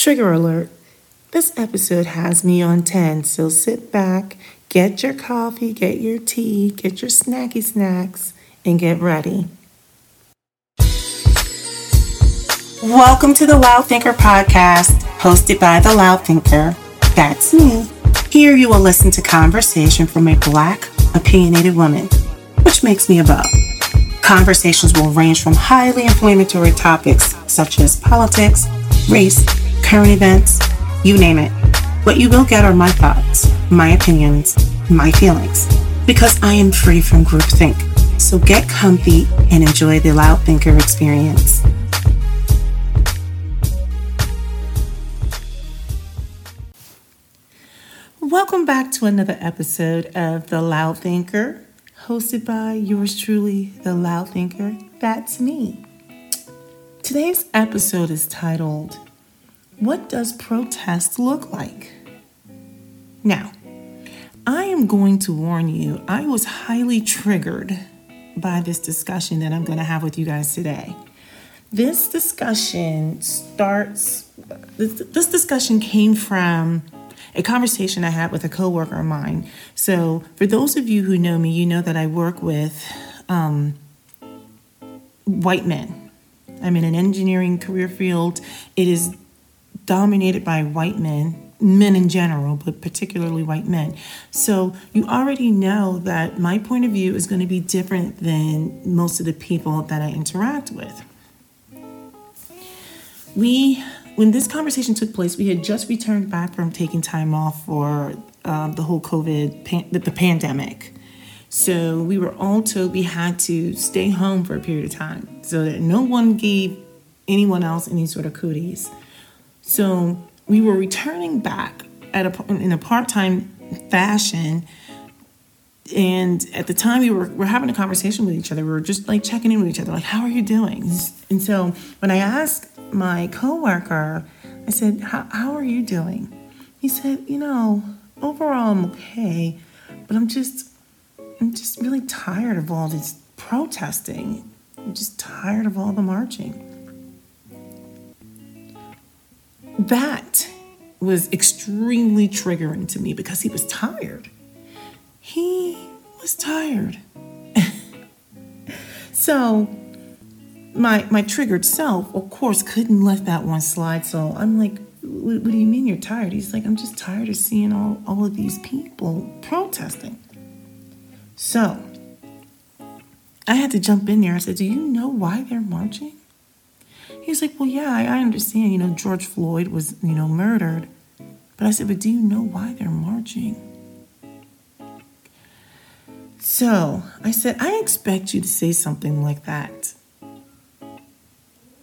Trigger alert. This episode has me on 10, so sit back, get your coffee, get your tea, get your snacky snacks, and get ready. Welcome to the Loud Thinker podcast, hosted by the Loud Thinker. That's me. Here you will listen to conversation from a black, opinionated woman, which makes me a beau. Conversations will range from highly inflammatory topics such as politics, race, current events, you name it. What you will get are my thoughts, my opinions, my feelings, because I am free from groupthink. So get comfy and enjoy the Loud Thinker experience. Welcome back to another episode of The Loud Thinker, hosted by yours truly, The Loud Thinker. That's me. Today's episode is titled what does protest look like? Now, I am going to warn you, I was highly triggered by this discussion that I'm going to have with you guys today. This discussion starts, this, this discussion came from a conversation I had with a coworker of mine. So, for those of you who know me, you know that I work with um, white men. I'm in an engineering career field. It is dominated by white men, men in general, but particularly white men. So you already know that my point of view is going to be different than most of the people that I interact with. We, when this conversation took place, we had just returned back from taking time off for um, the whole COVID, pan- the, the pandemic. So we were all told we had to stay home for a period of time so that no one gave anyone else any sort of cooties. So we were returning back at a, in a part-time fashion. And at the time we were, were having a conversation with each other. We were just like checking in with each other like how are you doing? And so when i asked my coworker i said how are you doing? He said you know overall i'm okay but i'm just i'm just really tired of all this protesting. I'm just tired of all the marching that was extremely triggering to me because he was tired. He was tired. so my my triggered self, of course, couldn't let that one slide. So I'm like, what, do you mean you're tired? He's like, I'm just tired of seeing all, all of these people protesting. So I had to jump in there. I said, Do you know why they're marching? He's like, Well, yeah, I, I understand. You know, George Floyd was, you know, murdered. But I said, But do you know why they're marching? So I said, I expect you to say something like that.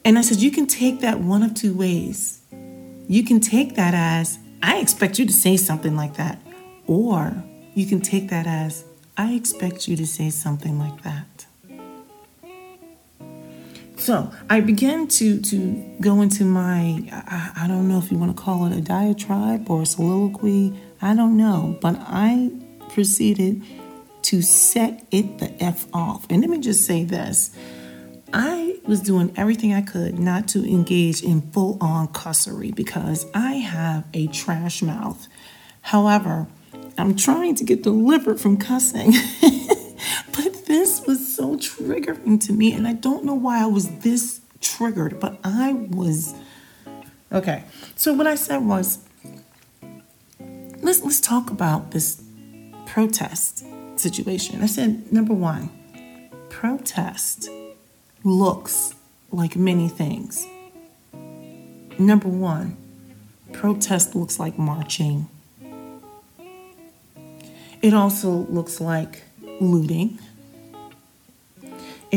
And I said, You can take that one of two ways. You can take that as, I expect you to say something like that. Or you can take that as, I expect you to say something like that. So I began to to go into my I, I don't know if you want to call it a diatribe or a soliloquy. I don't know, but I proceeded to set it the f off. And let me just say this: I was doing everything I could not to engage in full on cussery because I have a trash mouth. However, I'm trying to get delivered from cussing. this was so triggering to me, and I don't know why I was this triggered, but I was okay. So what I said was, let's let's talk about this protest situation. I said number one, protest looks like many things. Number one, protest looks like marching. It also looks like looting.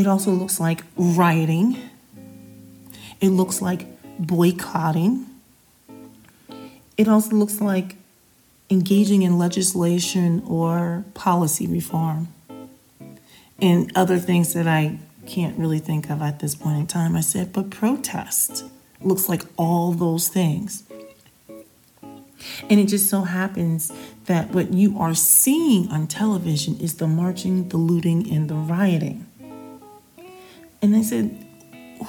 It also looks like rioting. It looks like boycotting. It also looks like engaging in legislation or policy reform and other things that I can't really think of at this point in time. I said, but protest looks like all those things. And it just so happens that what you are seeing on television is the marching, the looting, and the rioting. And I said,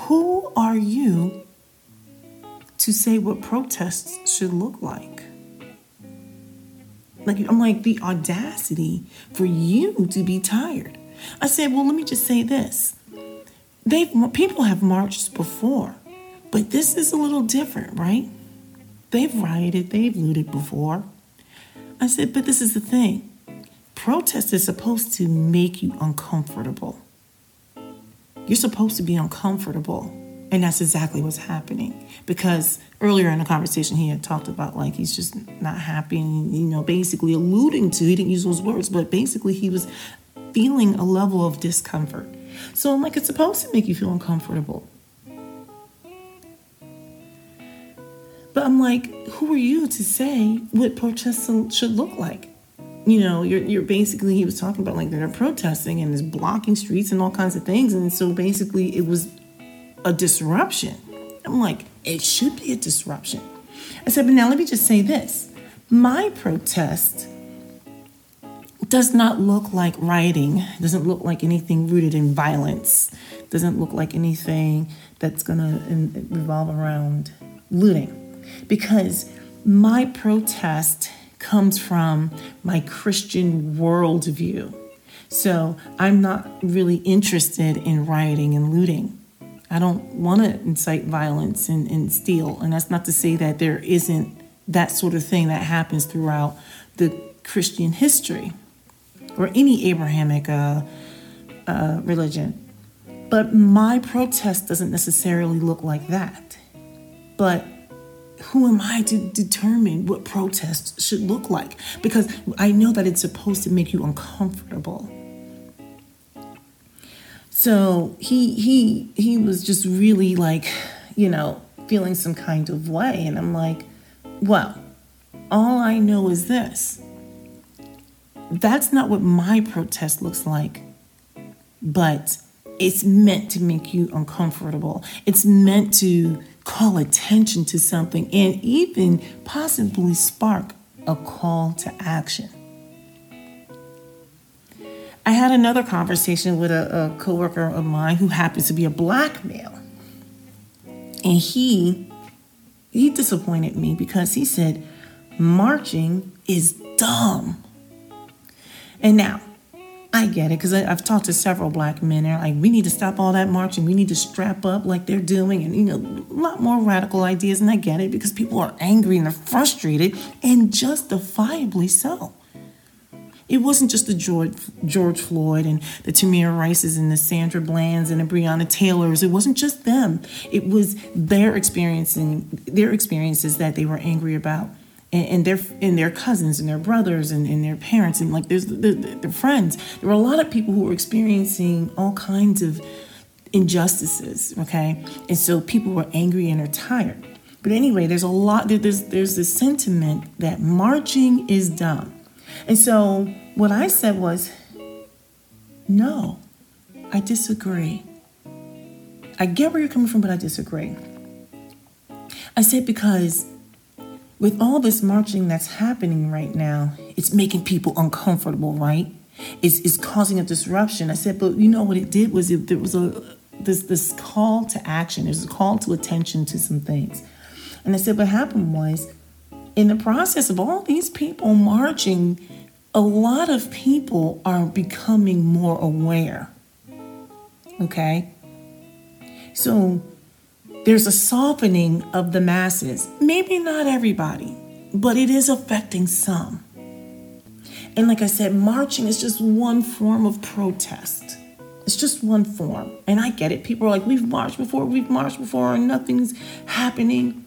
Who are you to say what protests should look like. Like, I'm like, the audacity for you to be tired. I said, well, let me just say this. They've, people have marched before, but this is a little different, right? They've rioted, they've looted before. I said, but this is the thing protest is supposed to make you uncomfortable. You're supposed to be uncomfortable. And that's exactly what's happening. Because earlier in the conversation, he had talked about like he's just not happy, and, you know, basically alluding to, he didn't use those words, but basically he was feeling a level of discomfort. So I'm like, it's supposed to make you feel uncomfortable. But I'm like, who are you to say what protests should look like? You know, you're, you're basically, he was talking about like they're protesting and is blocking streets and all kinds of things. And so basically, it was a disruption. I'm like, it should be a disruption. I said, but now let me just say this my protest does not look like rioting, doesn't look like anything rooted in violence, doesn't look like anything that's going to um, revolve around looting. Because my protest comes from my Christian worldview. So I'm not really interested in rioting and looting. I don't want to incite violence and, and steal. And that's not to say that there isn't that sort of thing that happens throughout the Christian history or any Abrahamic uh, uh, religion. But my protest doesn't necessarily look like that. But who am I to determine what protest should look like? Because I know that it's supposed to make you uncomfortable. So he he he was just really like, you know, feeling some kind of way and I'm like, well, all I know is this. That's not what my protest looks like. But it's meant to make you uncomfortable. It's meant to call attention to something and even possibly spark a call to action. I had another conversation with a, a coworker of mine who happens to be a black male. And he he disappointed me because he said marching is dumb. And now, I get it because I've talked to several black men. They're like, we need to stop all that marching. We need to strap up like they're doing, and you know, a lot more radical ideas. And I get it because people are angry and they're frustrated, and justifiably so. It wasn't just the George, George Floyd and the Tamir Rices and the Sandra Blands and the Breonna Taylors. It wasn't just them. It was their experiencing their experiences that they were angry about and, and their and their cousins and their brothers and, and their parents and like there's their, friends. There were a lot of people who were experiencing all kinds of injustices. Okay, and so people were angry and are tired. But anyway, there's a lot. There's there's this sentiment that marching is dumb, and so what I said was, no, I disagree. I get where you're coming from, but I disagree. I said because with all this marching that's happening right now, it's making people uncomfortable, right? It's, it's causing a disruption. I said, but you know what it did was it, there was a this this call to action. There's a call to attention to some things. And I said, what happened was, in the process of all these people marching, a lot of people are becoming more aware. Okay? So there's a softening of the masses. Maybe not everybody, but it is affecting some. And like I said, marching is just one form of protest. It's just one form. And I get it. People are like, we've marched before, we've marched before, and nothing's happening.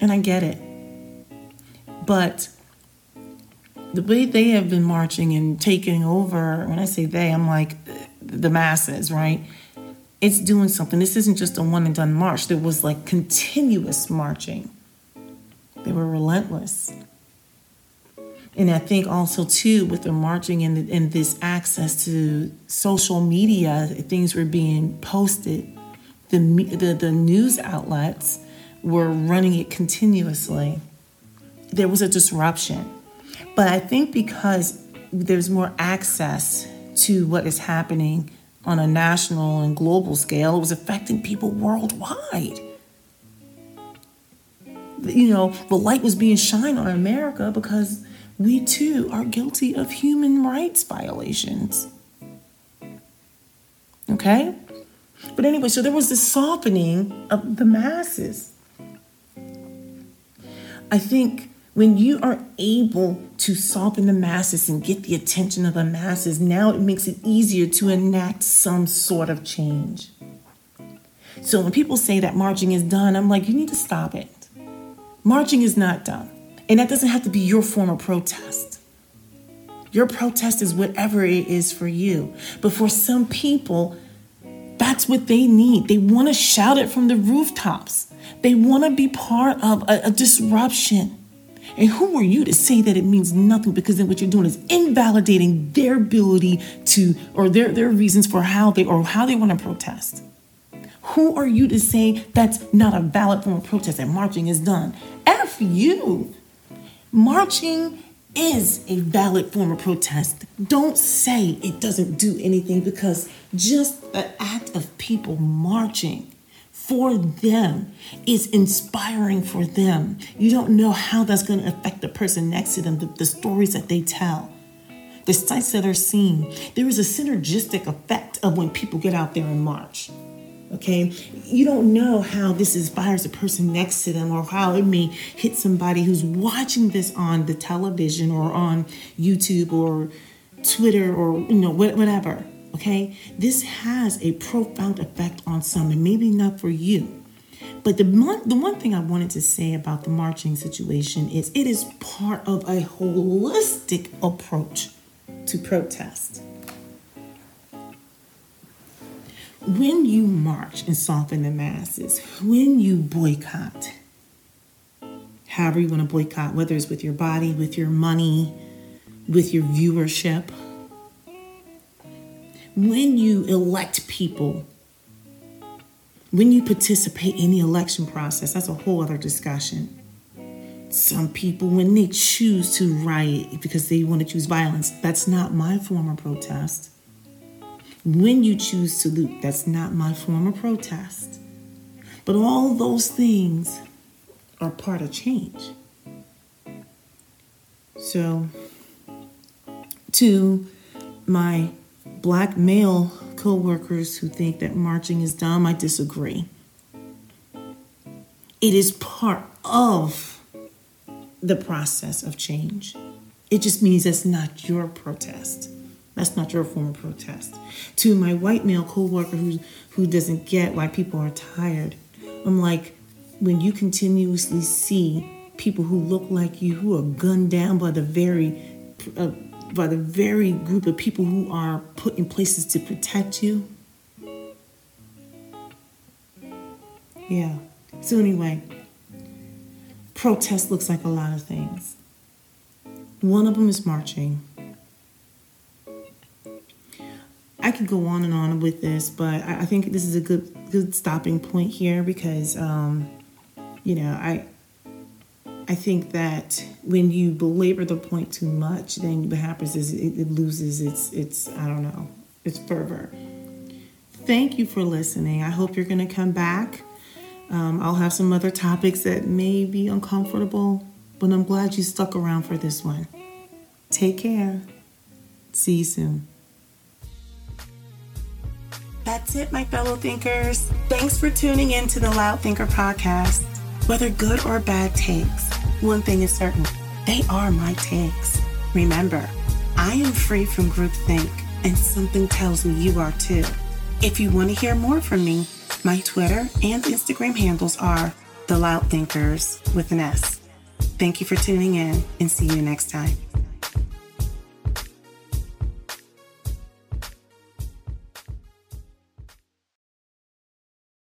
And I get it. But the way they have been marching and taking over, when I say they, I'm like the masses, right? It's doing something. This isn't just a one and done march. There was like continuous marching. They were relentless. And I think also too with the marching and, and this access to social media, things were being posted. The, the the news outlets were running it continuously. There was a disruption, but I think because there's more access to what is happening on a national and global scale. It was affecting people worldwide. you know, the light was being shined on America because we too are guilty of human rights violations. Okay? But anyway, so there was this softening of the masses. I think when you are able to soften the masses and get the attention of the masses, now it makes it easier to enact some sort of change. So when people say that marching is done, I'm like, you need to stop it. Marching is not done. And that doesn't have to be your form of protest. Your protest is whatever it is for you. But for some people, that's what they need. They want to shout it from the rooftops. They want to be part of a, a, disruption. And who are you to say that it means nothing? Because then what you're doing is invalidating their ability to, or their, their reasons for how they, or how they want to protest. Who are you to say that's not a valid form of protest and marching is done? F you. Marching is a valid form of protest. Don't say it doesn't do anything because just the act of people marching for them is inspiring for them. You don't know how that's going to affect the person next to them, the, the stories that they tell, the sights that are seen. There is a synergistic effect of when people get out there and march. Okay, you don't know how this inspires the person next to them or how it may hit somebody who's watching this on the television or on YouTube or Twitter or you know whatever. Okay, this has a profound effect on some, and maybe not for you. But the one, the one thing I wanted to say about the marching situation is it is part of a holistic approach to protest. when you march and soften the masses, when you boycott, however you want to boycott, whether it's with your body, with your money, with your viewership, when you elect people, when you participate in the election process, that's a whole other discussion. Some people, when they choose to riot because they want to choose violence, that's not my form of protest when you choose to loot. That's not my form of protest. But all those things are part of change. So, to my black male co workers who think that marching is dumb, I disagree. It is part of the process of change. It just means that's not your protest. That's not your form of protest. To my white male coworker who who doesn't get why people are tired, I'm like, when you continuously see people who look like you who are gunned down by the very uh, by the very group of people who are put in places to protect you. Yeah. So anyway, protest looks like a lot of things. One of them is marching. I could go on and on with this, but I, think this is a good good stopping point here because um, you know I I think that when you belabor the point too much, then what happens is it, it loses its its I don't know its fervor. Thank you for listening. I hope you're going to come back. Um, I'll have some other topics that may be uncomfortable, but I'm glad you stuck around for this one. Take care. See you soon. That's it, my fellow thinkers. Thanks for tuning in to the Loud Thinker podcast. Whether good or bad takes, one thing is certain they are my takes. Remember, I am free from groupthink, and something tells me you are too. If you want to hear more from me, my Twitter and Instagram handles are The Loud Thinkers with an S. Thank you for tuning in and see you next time.